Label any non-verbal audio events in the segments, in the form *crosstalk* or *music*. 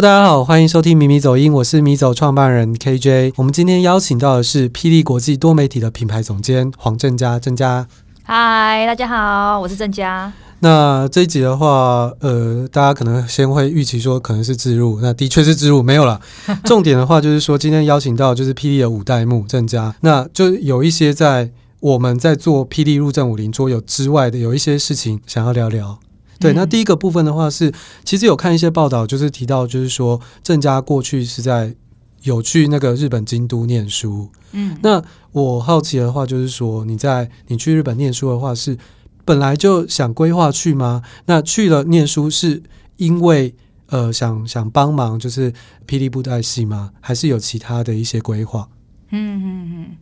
Hello，大家好，欢迎收听米米走音，我是米走创办人 KJ。我们今天邀请到的是霹雳国际多媒体的品牌总监黄正佳，正佳。嗨，大家好，我是正佳。那这一集的话，呃，大家可能先会预期说可能是置入，那的确是置入，没有了。*laughs* 重点的话就是说，今天邀请到就是霹雳的五代目正佳，那就有一些在我们在做霹雳入阵武林桌游之外的有一些事情想要聊聊。对，那第一个部分的话是，其实有看一些报道，就是提到，就是说郑家过去是在有去那个日本京都念书。嗯，那我好奇的话，就是说你在你去日本念书的话，是本来就想规划去吗？那去了念书是因为呃想想帮忙，就是霹雳布袋戏吗？还是有其他的一些规划？嗯嗯嗯，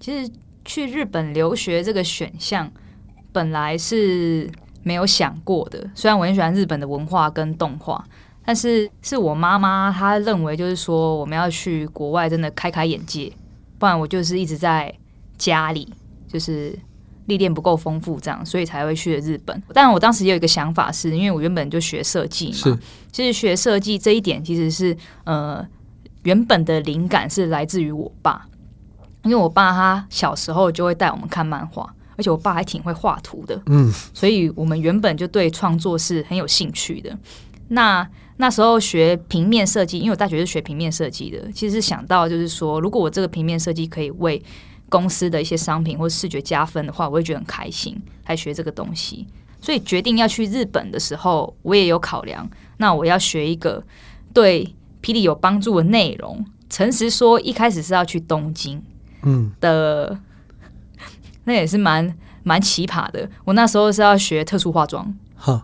其实去日本留学这个选项本来是。没有想过的，虽然我很喜欢日本的文化跟动画，但是是我妈妈她认为就是说我们要去国外真的开开眼界，不然我就是一直在家里就是历练不够丰富这样，所以才会去的日本。但我当时也有一个想法是，是因为我原本就学设计嘛，其实学设计这一点其实是呃原本的灵感是来自于我爸，因为我爸他小时候就会带我们看漫画。而且我爸还挺会画图的，嗯，所以我们原本就对创作是很有兴趣的。那那时候学平面设计，因为我大学是学平面设计的，其实是想到就是说，如果我这个平面设计可以为公司的一些商品或视觉加分的话，我会觉得很开心，来学这个东西。所以决定要去日本的时候，我也有考量，那我要学一个对霹雳有帮助的内容。诚实说，一开始是要去东京，嗯的。那也是蛮蛮奇葩的。我那时候是要学特殊化妆，哈，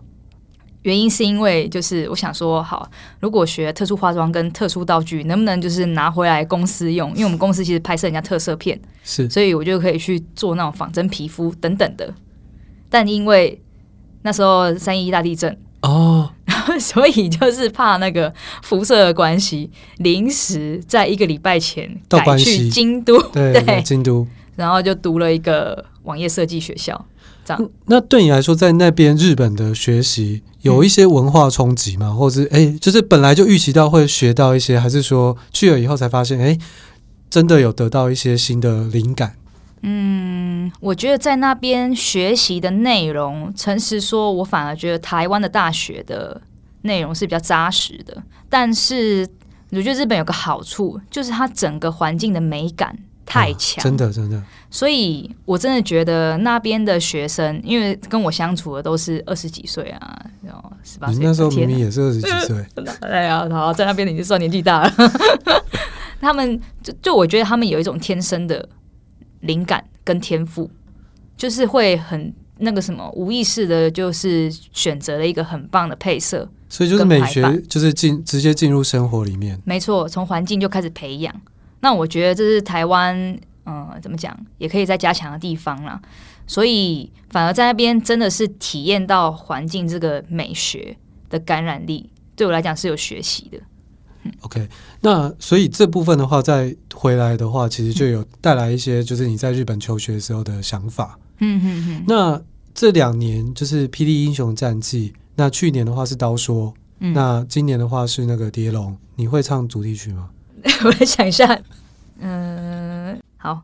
原因是因为就是我想说，好，如果学特殊化妆跟特殊道具，能不能就是拿回来公司用？因为我们公司其实拍摄人家特色片，是，所以我就可以去做那种仿真皮肤等等的。但因为那时候三一大地震哦，*laughs* 所以就是怕那个辐射的关系，临时在一个礼拜前改去京都，对，*laughs* 对京都。然后就读了一个网页设计学校，这样。那对你来说，在那边日本的学习有一些文化冲击吗？嗯、或者是哎，就是本来就预期到会学到一些，还是说去了以后才发现，哎，真的有得到一些新的灵感？嗯，我觉得在那边学习的内容，诚实说，我反而觉得台湾的大学的内容是比较扎实的。但是我觉得日本有个好处，就是它整个环境的美感。太强，真的真的，所以我真的觉得那边的学生，因为跟我相处的都是二十几岁啊，然后十八岁。你那时候明明也是二十几岁，哎呀，好，在那边你就算年纪大了。*laughs* 他们就就我觉得他们有一种天生的灵感跟天赋，就是会很那个什么无意识的，就是选择了一个很棒的配色，所以就是美学就是进直接进入生活里面，没错，从环境就开始培养。那我觉得这是台湾，嗯、呃，怎么讲，也可以再加强的地方啦。所以反而在那边真的是体验到环境这个美学的感染力，对我来讲是有学习的。嗯、OK，那所以这部分的话，再回来的话，其实就有带来一些，就是你在日本求学的时候的想法。嗯嗯嗯。那这两年就是《霹雳英雄战记》，那去年的话是刀说，嗯、那今年的话是那个蝶龙，你会唱主题曲吗？*laughs* 我来想一下，嗯，好，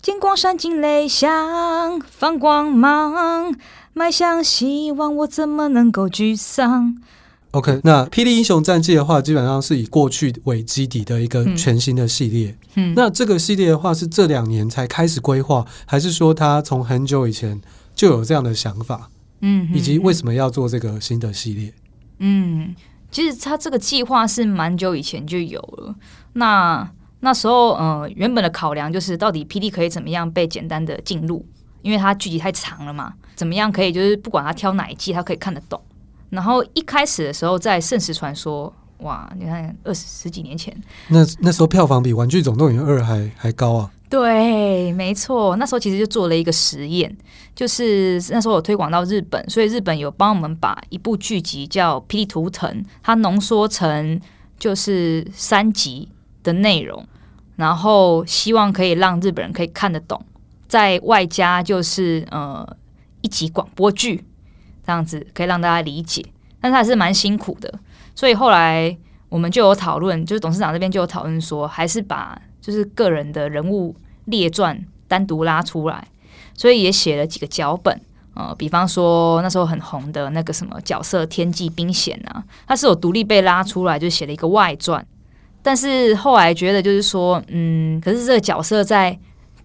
金光闪进泪响，放光芒，迈向希望，我怎么能够沮丧？OK，那《霹雳英雄战记》的话，基本上是以过去为基底的一个全新的系列。嗯，那这个系列的话，是这两年才开始规划，还是说他从很久以前就有这样的想法？嗯，以及为什么要做这个新的系列？嗯。其实他这个计划是蛮久以前就有了。那那时候，呃，原本的考量就是到底霹雳可以怎么样被简单的进入，因为它剧集太长了嘛。怎么样可以就是不管他挑哪一季，他可以看得懂。然后一开始的时候，在《圣石传说》，哇，你看二十十几年前，那那时候票房比《玩具总动员二》还还高啊。对，没错，那时候其实就做了一个实验，就是那时候有推广到日本，所以日本有帮我们把一部剧集叫《霹雳图腾》，它浓缩成就是三集的内容，然后希望可以让日本人可以看得懂，再外加就是呃一集广播剧这样子，可以让大家理解，但是还是蛮辛苦的，所以后来我们就有讨论，就是董事长这边就有讨论说，还是把就是个人的人物列传单独拉出来，所以也写了几个脚本。呃，比方说那时候很红的那个什么角色天际冰险啊，他是有独立被拉出来，就写了一个外传。但是后来觉得就是说，嗯，可是这个角色在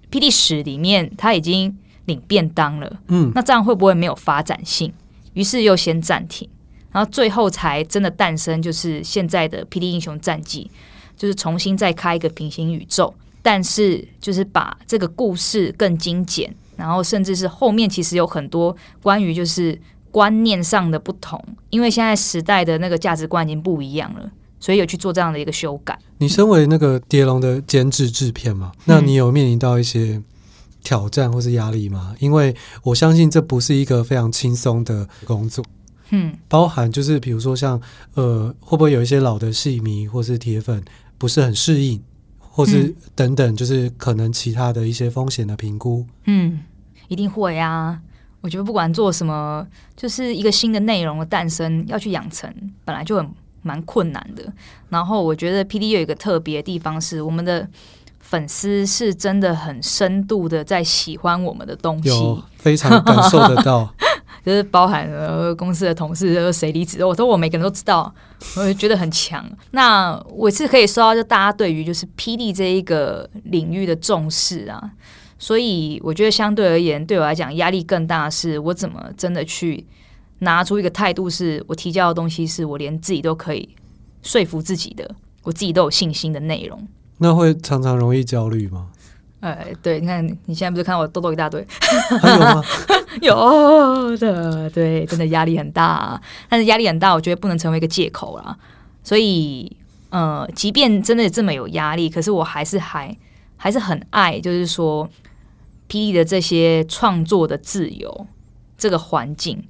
霹雳史里面他已经领便当了，嗯，那这样会不会没有发展性？于是又先暂停，然后最后才真的诞生，就是现在的《霹雳英雄战记》，就是重新再开一个平行宇宙，但是就是把这个故事更精简。然后甚至是后面其实有很多关于就是观念上的不同，因为现在时代的那个价值观已经不一样了，所以有去做这样的一个修改。你身为那个蝶龙的监制制片嘛，那你有面临到一些挑战或是压力吗？因为我相信这不是一个非常轻松的工作。嗯，包含就是比如说像呃，会不会有一些老的戏迷或是铁粉不是很适应？或是等等，就是可能其他的一些风险的评估。嗯，一定会啊！我觉得不管做什么，就是一个新的内容的诞生，要去养成，本来就很蛮困难的。然后我觉得 PD 有一个特别的地方是，我们的粉丝是真的很深度的在喜欢我们的东西，有非常感受得到。*laughs* 就是包含了公司的同事，谁离职，我说我每个人都知道，我就觉得很强。那我是可以说到，就大家对于就是霹雳这一个领域的重视啊，所以我觉得相对而言，对我来讲压力更大，是我怎么真的去拿出一个态度，是我提交的东西是我连自己都可以说服自己的，我自己都有信心的内容。那会常常容易焦虑吗？哎，对，你看你现在不是看到我痘痘一大堆？还有吗？*laughs* 有的，对，真的压力很大，但是压力很大，我觉得不能成为一个借口啦。所以，呃，即便真的这么有压力，可是我还是还还是很爱，就是说霹雳的这些创作的自由这个环境。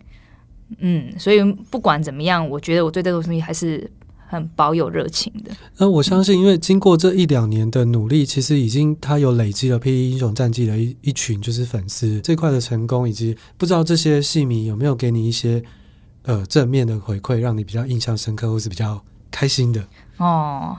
嗯，所以不管怎么样，我觉得我对这个东西还是。很保有热情的。那我相信，因为经过这一两年的努力，其实已经他有累积了《霹雳英雄战记》的一一群就是粉丝这块的成功，以及不知道这些戏迷有没有给你一些呃正面的回馈，让你比较印象深刻或是比较开心的？哦，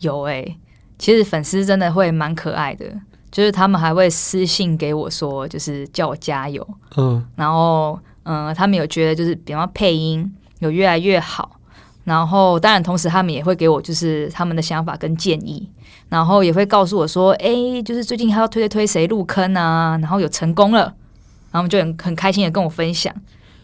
有诶、欸，其实粉丝真的会蛮可爱的，就是他们还会私信给我说，就是叫我加油。嗯，然后嗯、呃，他们有觉得就是比方配音有越来越好。然后，当然，同时他们也会给我就是他们的想法跟建议，然后也会告诉我说：“哎，就是最近还要推推推谁入坑啊？”然后有成功了，然后就很很开心的跟我分享，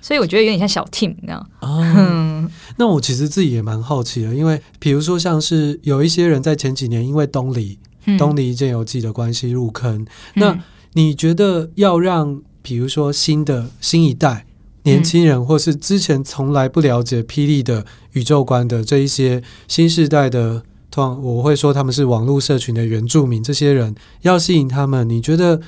所以我觉得有点像小 team，你知道？哦，*laughs* 那我其实自己也蛮好奇的，因为比如说像是有一些人在前几年因为东离、嗯、东离剑游记的关系入坑，那你觉得要让比如说新的新一代？年轻人，或是之前从来不了解霹雳的宇宙观的这一些新世代的，通常我会说他们是网络社群的原住民。这些人要吸引他们，你觉得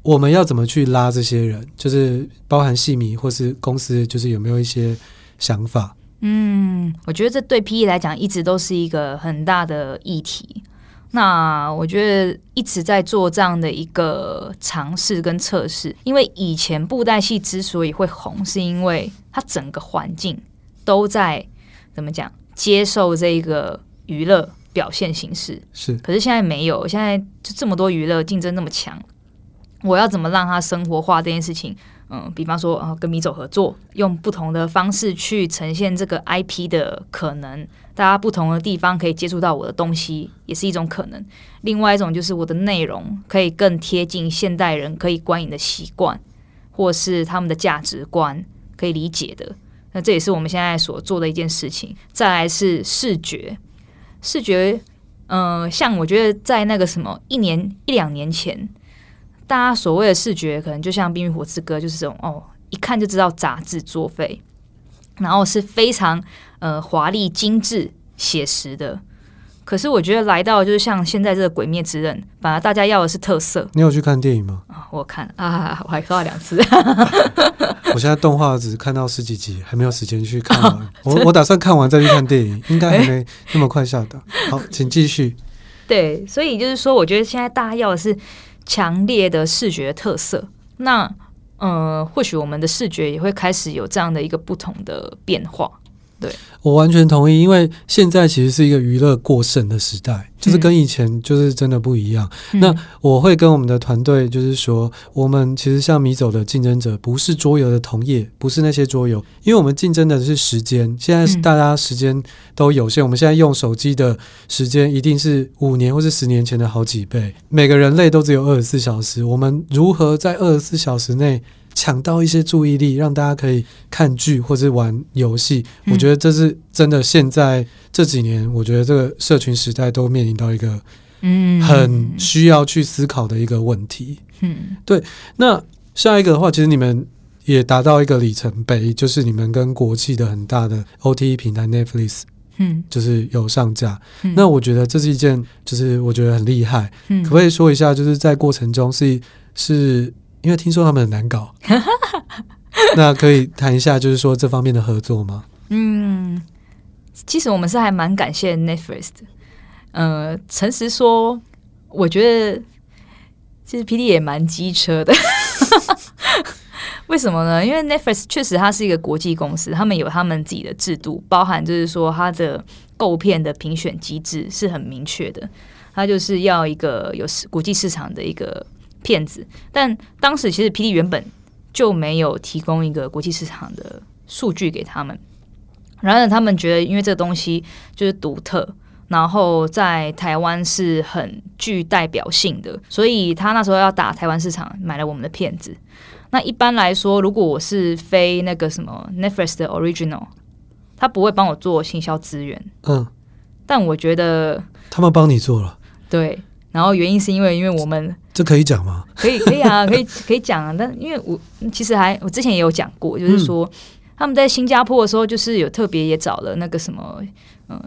我们要怎么去拉这些人？就是包含戏迷或是公司，就是有没有一些想法？嗯，我觉得这对霹雳来讲一直都是一个很大的议题。那我觉得一直在做这样的一个尝试跟测试，因为以前布袋戏之所以会红，是因为它整个环境都在怎么讲接受这个娱乐表现形式，是。可是现在没有，现在就这么多娱乐竞争那么强，我要怎么让它生活化这件事情？嗯，比方说啊，跟米走合作，用不同的方式去呈现这个 IP 的可能。大家不同的地方可以接触到我的东西，也是一种可能。另外一种就是我的内容可以更贴近现代人可以观影的习惯，或是他们的价值观可以理解的。那这也是我们现在所做的一件事情。再来是视觉，视觉，嗯、像我觉得在那个什么一年一两年前，大家所谓的视觉，可能就像《冰与火之歌》，就是这种哦，一看就知道杂志作废。然后是非常呃华丽、精致、写实的，可是我觉得来到就是像现在这个《鬼灭之刃》，反而大家要的是特色。你有去看电影吗？啊，我看啊，*laughs* 我还刷了两次。*laughs* 我现在动画只看到十几集，还没有时间去看完。*laughs* 我我打算看完再去看电影，应该还没那么快下档。好，请继续。对，所以就是说，我觉得现在大家要的是强烈的视觉特色。那。呃，或许我们的视觉也会开始有这样的一个不同的变化。对，我完全同意，因为现在其实是一个娱乐过剩的时代，就是跟以前就是真的不一样。嗯、那我会跟我们的团队就是说，我们其实像米走的竞争者不是桌游的同业，不是那些桌游，因为我们竞争的是时间。现在是大家时间都有限，嗯、我们现在用手机的时间一定是五年或是十年前的好几倍。每个人类都只有二十四小时，我们如何在二十四小时内抢到一些注意力，让大家可以看剧或是玩游戏。我觉得这是真的。现在这几年，我觉得这个社群时代都面临到一个嗯很需要去思考的一个问题。嗯，对。那下一个的话，其实你们也达到一个里程碑，就是你们跟国际的很大的 OTE 平台 Netflix，嗯，就是有上架。那我觉得这是一件，就是我觉得很厉害。嗯可不可以说一下，就是在过程中是是。因为听说他们很难搞，*laughs* 那可以谈一下，就是说这方面的合作吗？嗯，其实我们是还蛮感谢 Netflix 的。呃，诚实说，我觉得其实 PD 也蛮机车的。*laughs* 为什么呢？因为 Netflix 确实它是一个国际公司，他们有他们自己的制度，包含就是说它的购片的评选机制是很明确的，它就是要一个有国际市场的一个。骗子，但当时其实 PD 原本就没有提供一个国际市场的数据给他们。然而，他们觉得因为这个东西就是独特，然后在台湾是很具代表性的，所以他那时候要打台湾市场，买了我们的片子。那一般来说，如果我是非那个什么 Netflix 的 Original，他不会帮我做行销资源。嗯，但我觉得他们帮你做了。对。然后原因是因为，因为我们这，可以讲吗？可以，可以啊，可以，可以讲啊。但因为我其实还我之前也有讲过，就是说、嗯、他们在新加坡的时候，就是有特别也找了那个什么，嗯，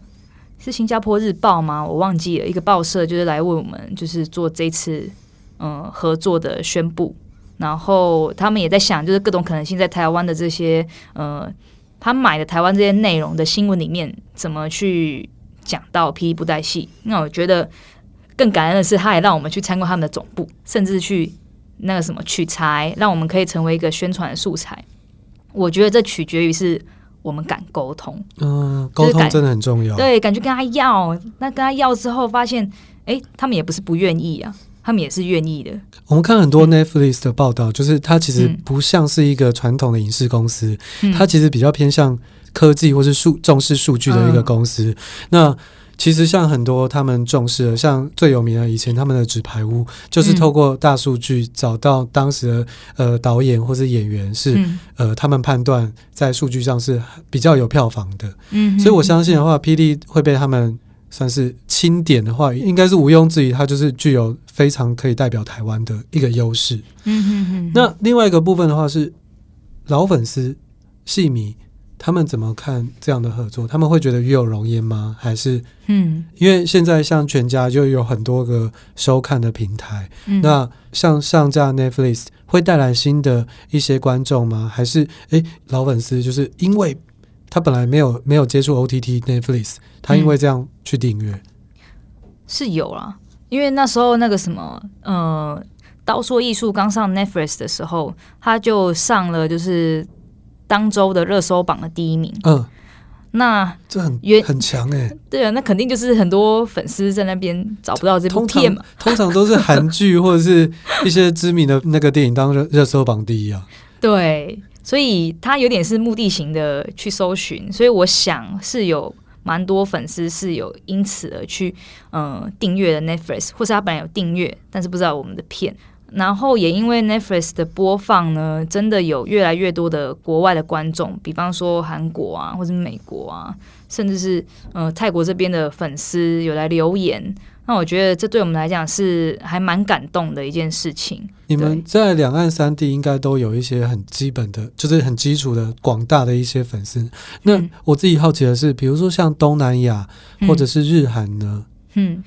是新加坡日报吗？我忘记了，一个报社就是来为我们就是做这次嗯合作的宣布。然后他们也在想，就是各种可能性，在台湾的这些呃，他买的台湾这些内容的新闻里面，怎么去讲到 PD 布袋戏？那我觉得。更感恩的是，他也让我们去参观他们的总部，甚至去那个什么取材，让我们可以成为一个宣传的素材。我觉得这取决于是我们敢沟通，嗯，沟通真的很重要。对，敢去跟他要，那跟他要之后发现，哎，他们也不是不愿意啊，他们也是愿意的。我们看很多 Netflix 的报道，嗯、就是它其实不像是一个传统的影视公司，嗯、它其实比较偏向科技或是数重视数据的一个公司。嗯、那其实像很多他们重视的，像最有名的以前他们的纸牌屋，就是透过大数据找到当时的呃导演或是演员是、嗯、呃他们判断在数据上是比较有票房的，嗯，所以我相信的话，PD 会被他们算是钦点的话，应该是毋庸置疑，它就是具有非常可以代表台湾的一个优势。嗯嗯嗯。那另外一个部分的话是老粉丝戏迷。他们怎么看这样的合作？他们会觉得与有容焉吗？还是嗯，因为现在像全家就有很多个收看的平台，嗯、那像上架 Netflix 会带来新的一些观众吗？还是哎，老粉丝就是因为他本来没有没有接触 OTT Netflix，他因为这样去订阅、嗯、是有啦，因为那时候那个什么呃，刀说艺术刚上 Netflix 的时候，他就上了就是。当周的热搜榜的第一名，嗯，那这很很强哎、欸，对啊，那肯定就是很多粉丝在那边找不到这部片嘛，通常都是韩剧或者是一些知名的那个电影当热热搜榜第一啊，*laughs* 对，所以他有点是目的型的去搜寻，所以我想是有蛮多粉丝是有因此而去嗯订阅的 Netflix，或是他本来有订阅，但是不知道我们的片。然后也因为 Netflix 的播放呢，真的有越来越多的国外的观众，比方说韩国啊，或者美国啊，甚至是呃泰国这边的粉丝有来留言。那我觉得这对我们来讲是还蛮感动的一件事情。你们在两岸三地应该都有一些很基本的，就是很基础的广大的一些粉丝。那我自己好奇的是，比如说像东南亚或者是日韩呢？嗯。嗯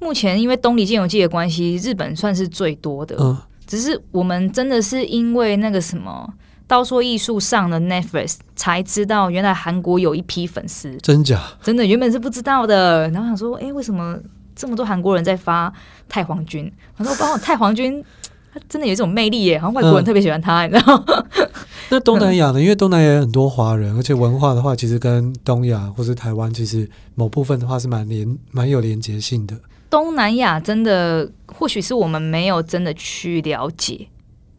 目前因为东离剑游记的关系，日本算是最多的。嗯，只是我们真的是因为那个什么刀说艺术上的 Netflix 才知道，原来韩国有一批粉丝。真假？真的，原本是不知道的。然后想说，哎、欸，为什么这么多韩国人在发太皇军？他说，包括太皇军他真的有一种魅力耶，好像外国人特别喜欢他，嗯、你知道吗？那东南亚呢？因为东南亚有很多华人，而且文化的话，其实跟东亚或是台湾，其实某部分的话是蛮连蛮有连结性的。东南亚真的，或许是我们没有真的去了解。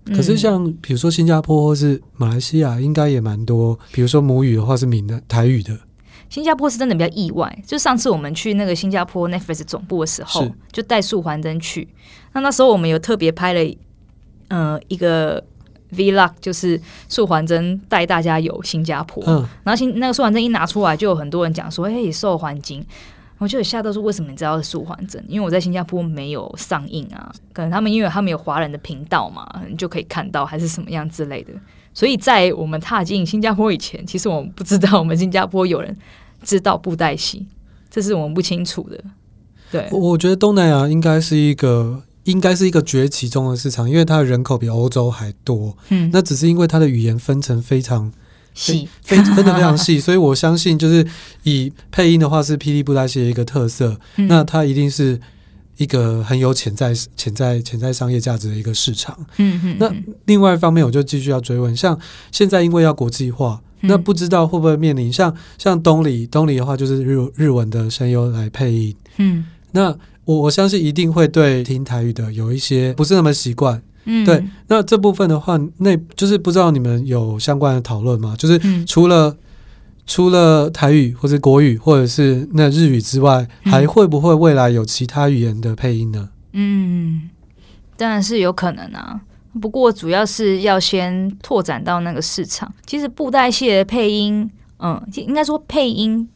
可是像比如说新加坡或是马来西亚，应该也蛮多。比如说母语的话是闽南台语的。新加坡是真的比较意外，就上次我们去那个新加坡 Netflix 总部的时候，就带素环真去。那那时候我们有特别拍了，呃，一个 Vlog，就是素环真带大家游新加坡。嗯，然后新那个素环真一拿出来，就有很多人讲说：“哎，素环真。”我就有吓到说：“为什么你知道是素还真？因为我在新加坡没有上映啊，可能他们因为他们有华人的频道嘛，你就可以看到，还是什么样之类的。所以在我们踏进新加坡以前，其实我们不知道我们新加坡有人。”知道布袋戏，这是我们不清楚的。对，我觉得东南亚应该是一个，应该是一个崛起中的市场，因为它的人口比欧洲还多。嗯，那只是因为它的语言分成非常细，*laughs* 分分的非常细，所以我相信，就是以配音的话是霹雳布袋戏的一个特色。嗯，那它一定是一个很有潜在、潜在、潜在商业价值的一个市场。嗯嗯。那另外一方面，我就继续要追问，像现在因为要国际化。那不知道会不会面临像像东里东里的话，就是日日文的声优来配音。嗯，那我我相信一定会对听台语的有一些不是那么习惯。嗯，对。那这部分的话，那就是不知道你们有相关的讨论吗？就是除了、嗯、除了台语或者国语或者是那日语之外，还会不会未来有其他语言的配音呢？嗯，当然是有可能啊。不过主要是要先拓展到那个市场。其实布袋戏的配音，嗯，应该说配音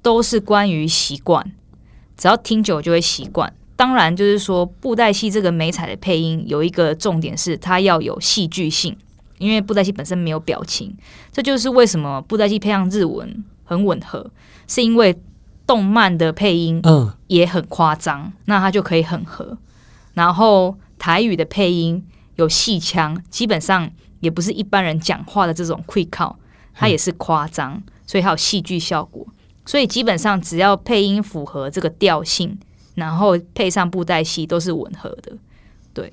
都是关于习惯，只要听久就会习惯。当然，就是说布袋戏这个美彩的配音有一个重点是它要有戏剧性，因为布袋戏本身没有表情。这就是为什么布袋戏配上日文很吻合，是因为动漫的配音嗯也很夸张，那它就可以很合。然后台语的配音。有戏腔，基本上也不是一般人讲话的这种 quick call，它也是夸张，所以它有戏剧效果。所以基本上只要配音符合这个调性，然后配上布袋戏都是吻合的。对，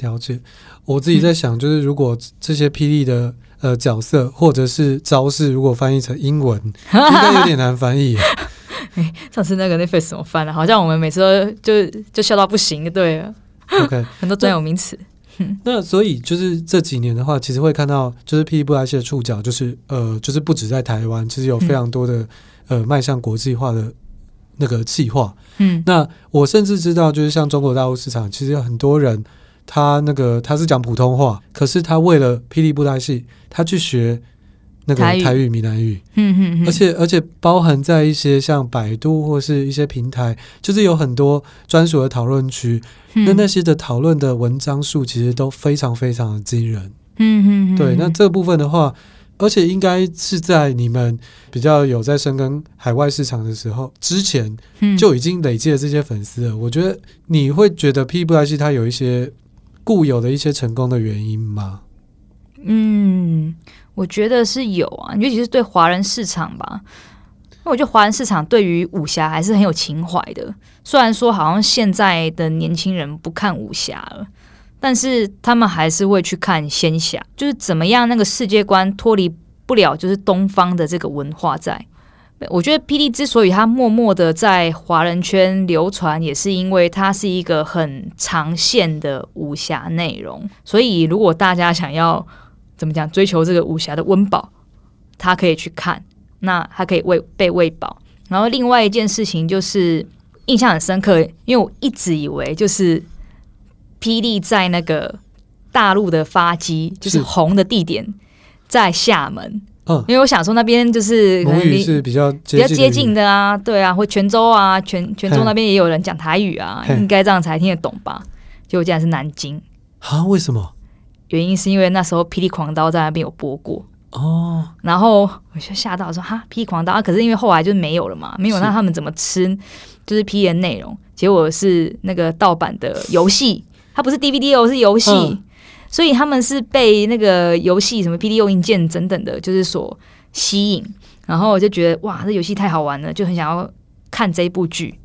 了解。我自己在想，就是如果这些霹雳的呃角色或者是招式，如果翻译成英文，*laughs* 应该有点难翻译。*laughs* 欸，上次那个那 face 怎么翻的？好像我们每次都就就笑到不行，对了。OK，*laughs* 很多专有名词。那所以就是这几年的话，其实会看到就是霹雳布袋戏的触角，就是呃，就是不止在台湾，其实有非常多的呃迈向国际化的那个计划。嗯，那我甚至知道，就是像中国大陆市场，其实有很多人他那个他是讲普通话，可是他为了霹雳布袋戏，他去学。那个台语、闽南语，嗯嗯，而且而且包含在一些像百度或是一些平台，就是有很多专属的讨论区，那、嗯、那些的讨论的文章数其实都非常非常的惊人，嗯嗯，对，那这部分的话，而且应该是在你们比较有在深耕海外市场的时候，之前就已经累积了这些粉丝了。我觉得你会觉得霹雳布袋戏它有一些固有的一些成功的原因吗？嗯。我觉得是有啊，尤其是对华人市场吧。那我觉得华人市场对于武侠还是很有情怀的。虽然说好像现在的年轻人不看武侠了，但是他们还是会去看仙侠。就是怎么样，那个世界观脱离不了就是东方的这个文化在。我觉得霹雳之所以它默默的在华人圈流传，也是因为它是一个很长线的武侠内容。所以如果大家想要，怎么讲？追求这个武侠的温饱，他可以去看，那他可以喂被喂饱。然后另外一件事情就是印象很深刻，因为我一直以为就是霹雳在那个大陆的发机，就是红的地点在厦门。嗯，因为我想说那边就是可能你是比较比较接近的啊，对啊，或泉州啊，泉泉州那边也有人讲台语啊，应该这样才听得懂吧？结果竟然是南京啊？为什么？原因是因为那时候《霹雳狂刀》在那边有播过哦，然后我就吓到说哈，《霹雳狂刀》啊，可是因为后来就没有了嘛，没有，那他们怎么吃？就是 P 的内容，结果是那个盗版的游戏，它不是 DVD 哦，是游戏，嗯，所以他们是被那个游戏什么《PD 用硬件》等等的，就是所吸引，然后我就觉得哇，这游戏太好玩了，就很想要看这部剧，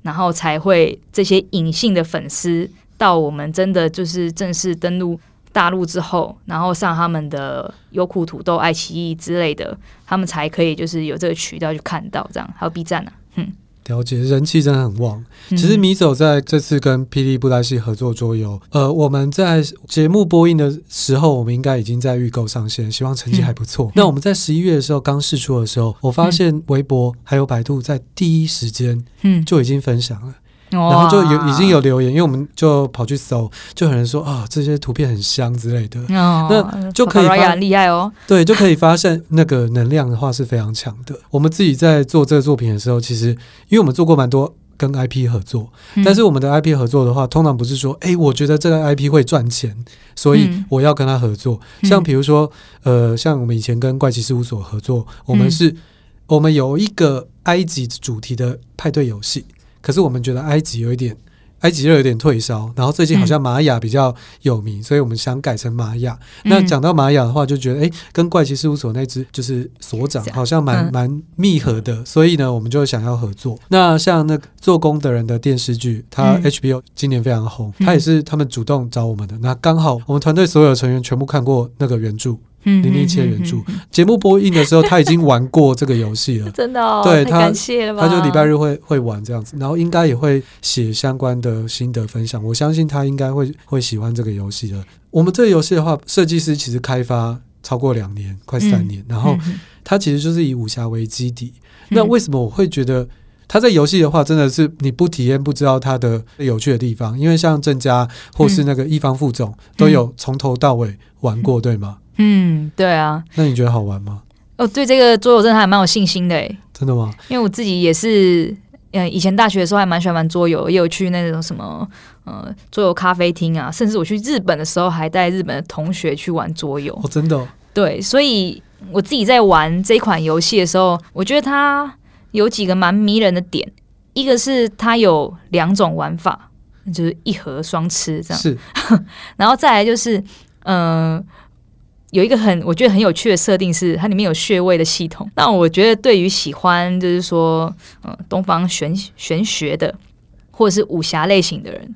然后才会这些隐性的粉丝。到我们真的就是正式登陆大陆之后，然后上他们的优酷、土豆、爱奇艺之类的，他们才可以就是有这个渠道去看到这样，还有 B 站呢、啊，嗯。了解，人气真的很旺。其实米走在这次跟霹雳布袋戏合作桌游，呃，我们在节目播映的时候，我们应该已经在预购上线，希望成绩还不错。嗯、那我们在十一月的时候刚试出的时候，我发现微博还有百度在第一时间，嗯，就已经分享了。然后就有已经有留言，因为我们就跑去搜，就有人说啊，这些图片很香之类的，哦、那就可以发现厉害哦。对，就可以发现那个能量的话是非常强的。我们自己在做这个作品的时候，其实因为我们做过蛮多跟 IP 合作，嗯、但是我们的 IP 合作的话，通常不是说，哎，我觉得这个 IP 会赚钱，所以我要跟他合作。嗯、像比如说，呃，像我们以前跟怪奇事务所合作，我们是，嗯、我们有一个埃及主题的派对游戏。可是我们觉得埃及有一点，埃及又有点退烧，然后最近好像玛雅比较有名，嗯、所以我们想改成玛雅。嗯、那讲到玛雅的话，就觉得哎，跟怪奇事务所那只就是所长好像蛮蛮、嗯、密合的，所以呢，我们就想要合作。那像那个做工的人的电视剧，它 HBO 今年非常红，它、嗯、也是他们主动找我们的。那刚好我们团队所有成员全部看过那个原著。零零七原著节目播映的时候，他已经玩过这个游戏了，*laughs* 真的哦，对，他感谢了吧。他就礼拜日会会玩这样子，然后应该也会写相关的心得分享。我相信他应该会会喜欢这个游戏的。我们这个游戏的话，设计师其实开发超过两年，快三年，然后他其实就是以武侠为基底。那为什么我会觉得他在游戏的话，真的是你不体验不知道他的有趣的地方？因为像郑家或是那个一方副总都有从头到尾玩过，对吗？嗯，对啊。那你觉得好玩吗？哦，对这个桌游真的还蛮有信心的诶。真的吗？因为我自己也是，嗯，以前大学的时候还蛮喜欢玩桌游，也有去那种什么呃桌游咖啡厅啊，甚至我去日本的时候还带日本的同学去玩桌游。哦，真的哦？对，所以我自己在玩这款游戏的时候，我觉得它有几个蛮迷人的点，一个是它有两种玩法，就是一盒双吃这样，是，*laughs* 然后再来就是嗯。呃有一个很我觉得很有趣的设定是，它里面有穴位的系统。那我觉得对于喜欢就是说，嗯，东方玄玄学的，或者是武侠类型的人，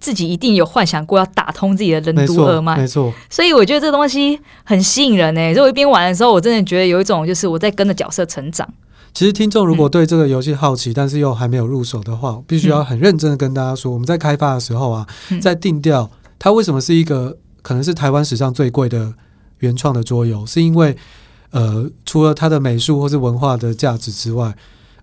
自己一定有幻想过要打通自己的任督二脉，没错。所以我觉得这东西很吸引人呢。所以我一边玩的时候，我真的觉得有一种就是我在跟着角色成长。其实听众如果对这个游戏好奇，嗯、但是又还没有入手的话，必须要很认真的跟大家说，我们在开发的时候啊，在定调它为什么是一个可能是台湾史上最贵的。原创的桌游是因为，呃，除了它的美术或是文化的价值之外，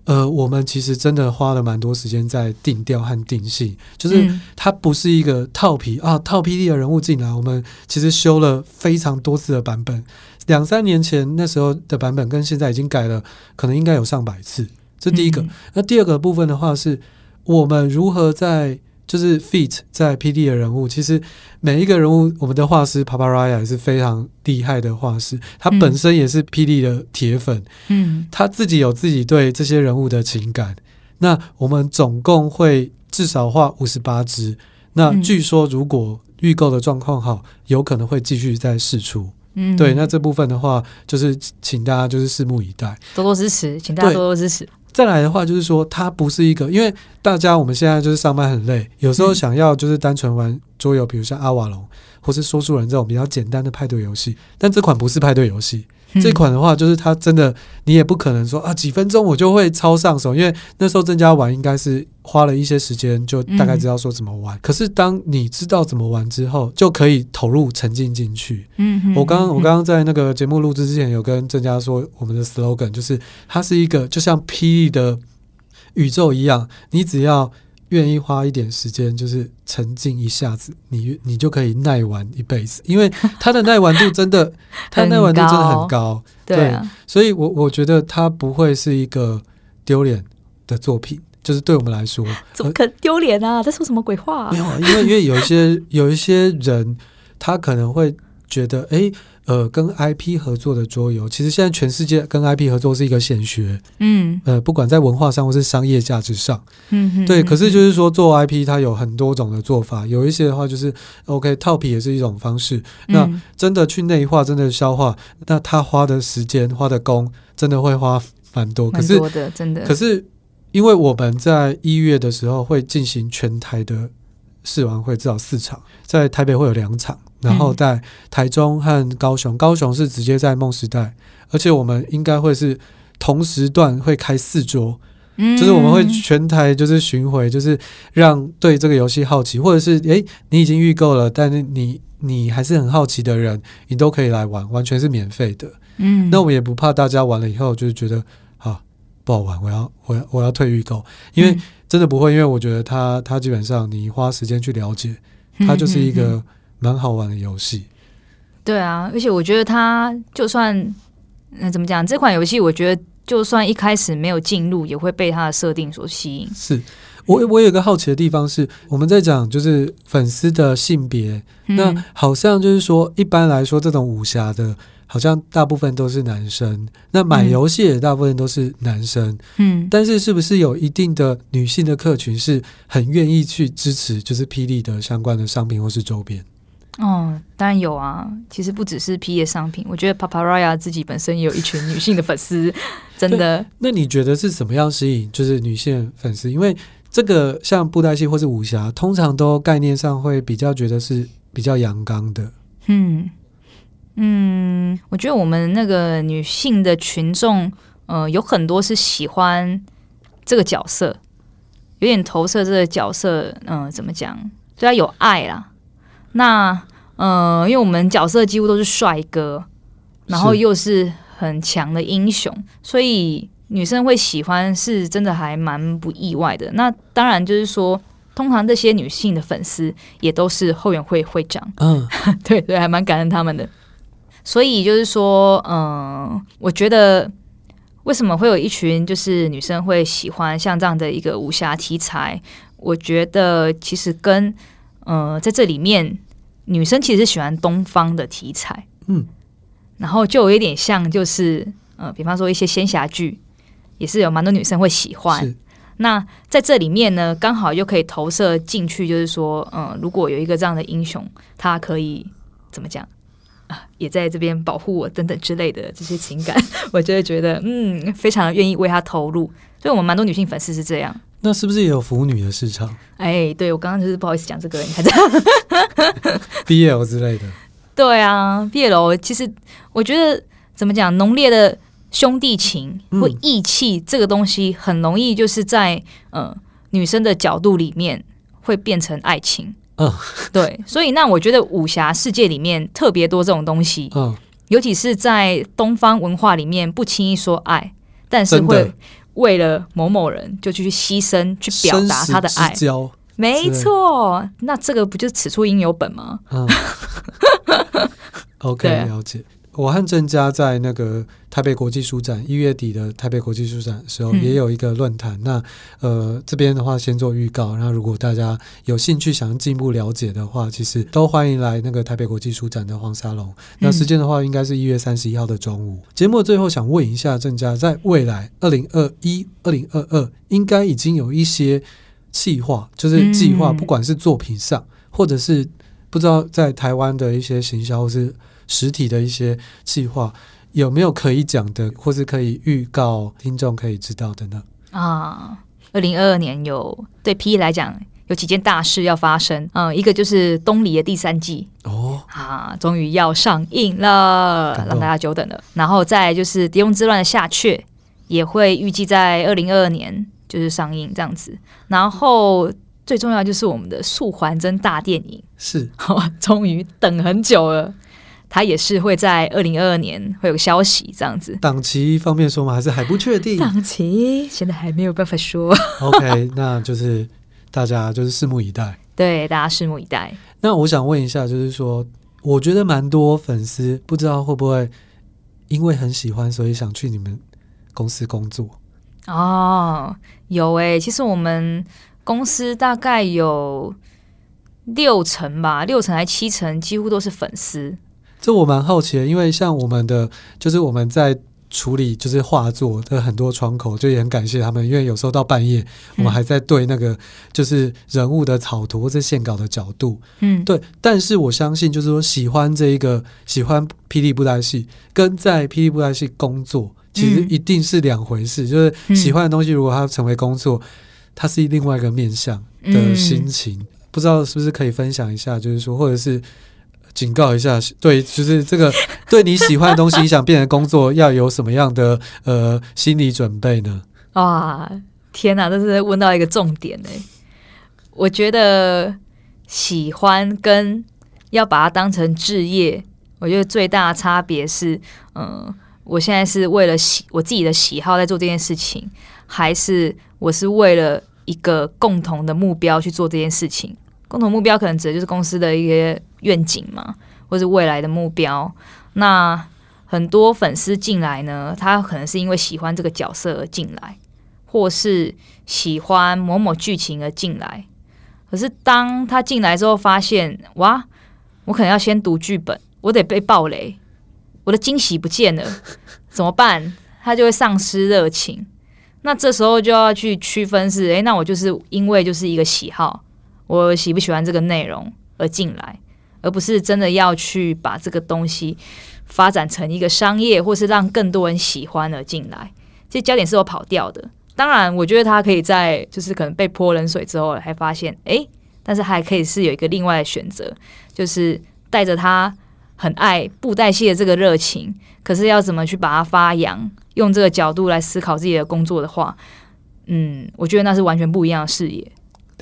呃，我们其实真的花了蛮多时间在定调和定性，就是它不是一个套皮啊，套霹雳的人物进来，我们其实修了非常多次的版本，两三年前那时候的版本跟现在已经改了，可能应该有上百次。这第一个，那第二个部分的话是，我们如何在。就是 fit 在 PD 的人物，其实每一个人物，我们的画师 Paparaya 也是非常厉害的画师，他本身也是 PD 的铁粉，嗯，他自己有自己对这些人物的情感。那我们总共会至少画五十八只，那据说如果预购的状况好，有可能会继续再试出。嗯，对，那这部分的话，就是请大家就是拭目以待，多多支持，请大家多多支持。再来的话，就是说它不是一个，因为大家我们现在就是上班很累，有时候想要就是单纯玩桌游，比如像阿瓦隆或是说书人这种比较简单的派对游戏，但这款不是派对游戏。这款的话，就是它真的，你也不可能说啊，几分钟我就会超上手，因为那时候郑家玩应该是花了一些时间，就大概知道说怎么玩。可是当你知道怎么玩之后，就可以投入沉浸进去。嗯，我刚我刚刚在那个节目录制之前，有跟郑家说，我们的 slogan 就是它是一个就像霹雳的宇宙一样，你只要。愿意花一点时间，就是沉浸一下子，你你就可以耐玩一辈子，因为它的耐玩度真的，*laughs* 它的耐玩度真的很高，对，所以我我觉得它不会是一个丢脸的作品，就是对我们来说，*laughs* 怎么可丢脸啊？在说什么鬼话啊？没有啊，因为因为有一些有一些人，他可能会觉得，哎。呃，跟 IP 合作的桌游，其实现在全世界跟 IP 合作是一个显学，嗯，呃，不管在文化上或是商业价值上，嗯哼，对。可是就是说，做 IP 它有很多种的做法，有一些的话就是 OK 套皮也是一种方式。那真的去内化，真的消化，那他花的时间、花的工，真的会花蛮多。可是，多的真的。可是，因为我们在一月的时候会进行全台的试玩会至少四场，在台北会有两场，然后在台中和高雄，高雄是直接在梦时代，而且我们应该会是同时段会开四桌，就是我们会全台就是巡回，就是让对这个游戏好奇，或者是诶你已经预购了，但是你你还是很好奇的人，你都可以来玩，完全是免费的。嗯，那我们也不怕大家玩了以后就是觉得啊不好玩，我要我要我要退预购，因为真的不会，因为我觉得它它基本上你花时间去了解，它就是一个蛮好玩的游戏。对啊，而且我觉得它就算嗯怎么讲，这款游戏我觉得就算一开始没有进入，也会被它的设定所吸引。是我我有一个好奇的地方是，我们在讲就是粉丝的性别，那好像就是说一般来说这种武侠的。好像大部分都是男生，那买游戏也大部分都是男生，嗯，但是是不是有一定的女性的客群是很愿意去支持，就是霹雳的相关的商品或是周边？哦，当然有啊，其实不只是霹雳的商品，我觉得 Paparazzi 自己本身也有一群女性的粉丝，*laughs* 真的。那你觉得是怎么样吸引就是女性粉丝？因为这个像布袋戏或是武侠，通常都概念上会比较觉得是比较阳刚的，嗯。嗯，我觉得我们那个女性的群众，呃，有很多是喜欢这个角色，有点投射这个角色，嗯、呃，怎么讲？对他有爱啦。那，呃，因为我们角色几乎都是帅哥，然后又是很强的英雄，所以女生会喜欢，是真的还蛮不意外的。那当然就是说，通常这些女性的粉丝也都是后援会会长，嗯，*laughs* 对对，还蛮感恩他们的。所以就是说，嗯，我觉得为什么会有一群就是女生会喜欢像这样的一个武侠题材？我觉得其实跟嗯，在这里面女生其实是喜欢东方的题材，嗯，然后就有一点像就是呃，比方说一些仙侠剧，也是有蛮多女生会喜欢。那在这里面呢，刚好又可以投射进去，就是说，嗯，如果有一个这样的英雄，他可以怎么讲？也在这边保护我等等之类的这些情感，*laughs* 我就会觉得嗯，非常愿意为他投入。所以，我们蛮多女性粉丝是这样。那是不是也有腐女的市场？哎，对，我刚刚就是不好意思讲这个，你看这样，BL 之类的。对啊，BL 其实我觉得怎么讲，浓烈的兄弟情或义气这个东西，很容易就是在嗯、呃、女生的角度里面会变成爱情。嗯，对，所以那我觉得武侠世界里面特别多这种东西，嗯，尤其是在东方文化里面不轻易说爱，但是会为了某某人就去牺牲去表达他的爱，没错，那这个不就是此处应有本吗？嗯，*laughs* *laughs* OK，了解。我和郑家在那个台北国际书展一月底的台北国际书展的时候，也有一个论坛。嗯、那呃，这边的话先做预告。那如果大家有兴趣想要进一步了解的话，其实都欢迎来那个台北国际书展的黄沙龙。那时间的话，应该是一月三十一号的中午。节目最后想问一下郑家，在未来二零二一、二零二二，应该已经有一些计划，就是计划，不管是作品上，或者是不知道在台湾的一些行销，是。实体的一些计划有没有可以讲的，或是可以预告听众可以知道的呢？啊，二零二二年有对 P 来讲有几件大事要发生，嗯，一个就是东离的第三季哦，啊，终于要上映了，让大家久等了。然后再就是《狄龙之乱》的下阙也会预计在二零二二年就是上映这样子。然后最重要就是我们的素还真大电影是，*laughs* 终于等很久了。他也是会在二零二二年会有个消息这样子，档期方面说吗？还是还不确定？档期现在还没有办法说。*laughs* OK，那就是大家就是拭目以待。对，大家拭目以待。那我想问一下，就是说，我觉得蛮多粉丝不知道会不会因为很喜欢，所以想去你们公司工作？哦，有诶、欸，其实我们公司大概有六成吧，六成还七成，几乎都是粉丝。这我蛮好奇的，因为像我们的，就是我们在处理就是画作的很多窗口，就也很感谢他们，因为有时候到半夜，我们还在对那个就是人物的草图或者线稿的角度，嗯，对。但是我相信，就是说喜欢这一个喜欢霹雳布袋戏，跟在霹雳布袋戏工作，其实一定是两回事。就是喜欢的东西，如果它成为工作，它是另外一个面向的心情。不知道是不是可以分享一下，就是说，或者是警告一下，对，就是这个 *laughs* 对你喜欢的东西，你想变成工作，要有什么样的呃心理准备呢？啊，天哪，这是问到一个重点呢。我觉得喜欢跟要把它当成职业，我觉得最大的差别是，嗯、我现在是为了喜我自己的喜好在做这件事情，还是我是为了一个共同的目标去做这件事情？共同目标可能指的就是公司的一些愿景嘛，或是未来的目标。那很多粉丝进来呢，他可能是因为喜欢这个角色而进来，或是喜欢某某剧情而进来。可是当他进来之后，发现哇，我可能要先读剧本，我得被爆雷，我的惊喜不见了，*laughs* 怎么办？他就会丧失热情。那这时候就要去区分是，诶，那我就是因为就是一个喜好，我喜不喜欢这个内容而进来，而不是真的要去把这个东西发展成一个商业，或是让更多人喜欢而进来。这焦点是有跑掉的。当然，我觉得他可以在就是可能被泼冷水之后，还发现哎，但是还可以是有一个另外的选择，就是带着他很爱布袋戏的这个热情，可是要怎么去把它发扬，用这个角度来思考自己的工作的话，嗯，我觉得那是完全不一样的视野。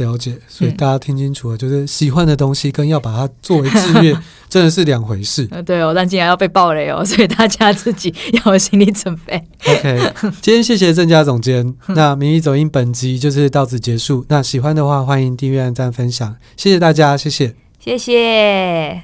了解，所以大家听清楚了，嗯、就是喜欢的东西跟要把它作为志愿，*laughs* 真的是两回事。对哦，但竟然要被爆雷哦，*laughs* 所以大家自己要有心理准备。OK，今天谢谢郑家总监。那名医走音本集就是到此结束。那喜欢的话，欢迎订阅、按赞、分享，谢谢大家，谢谢，谢谢。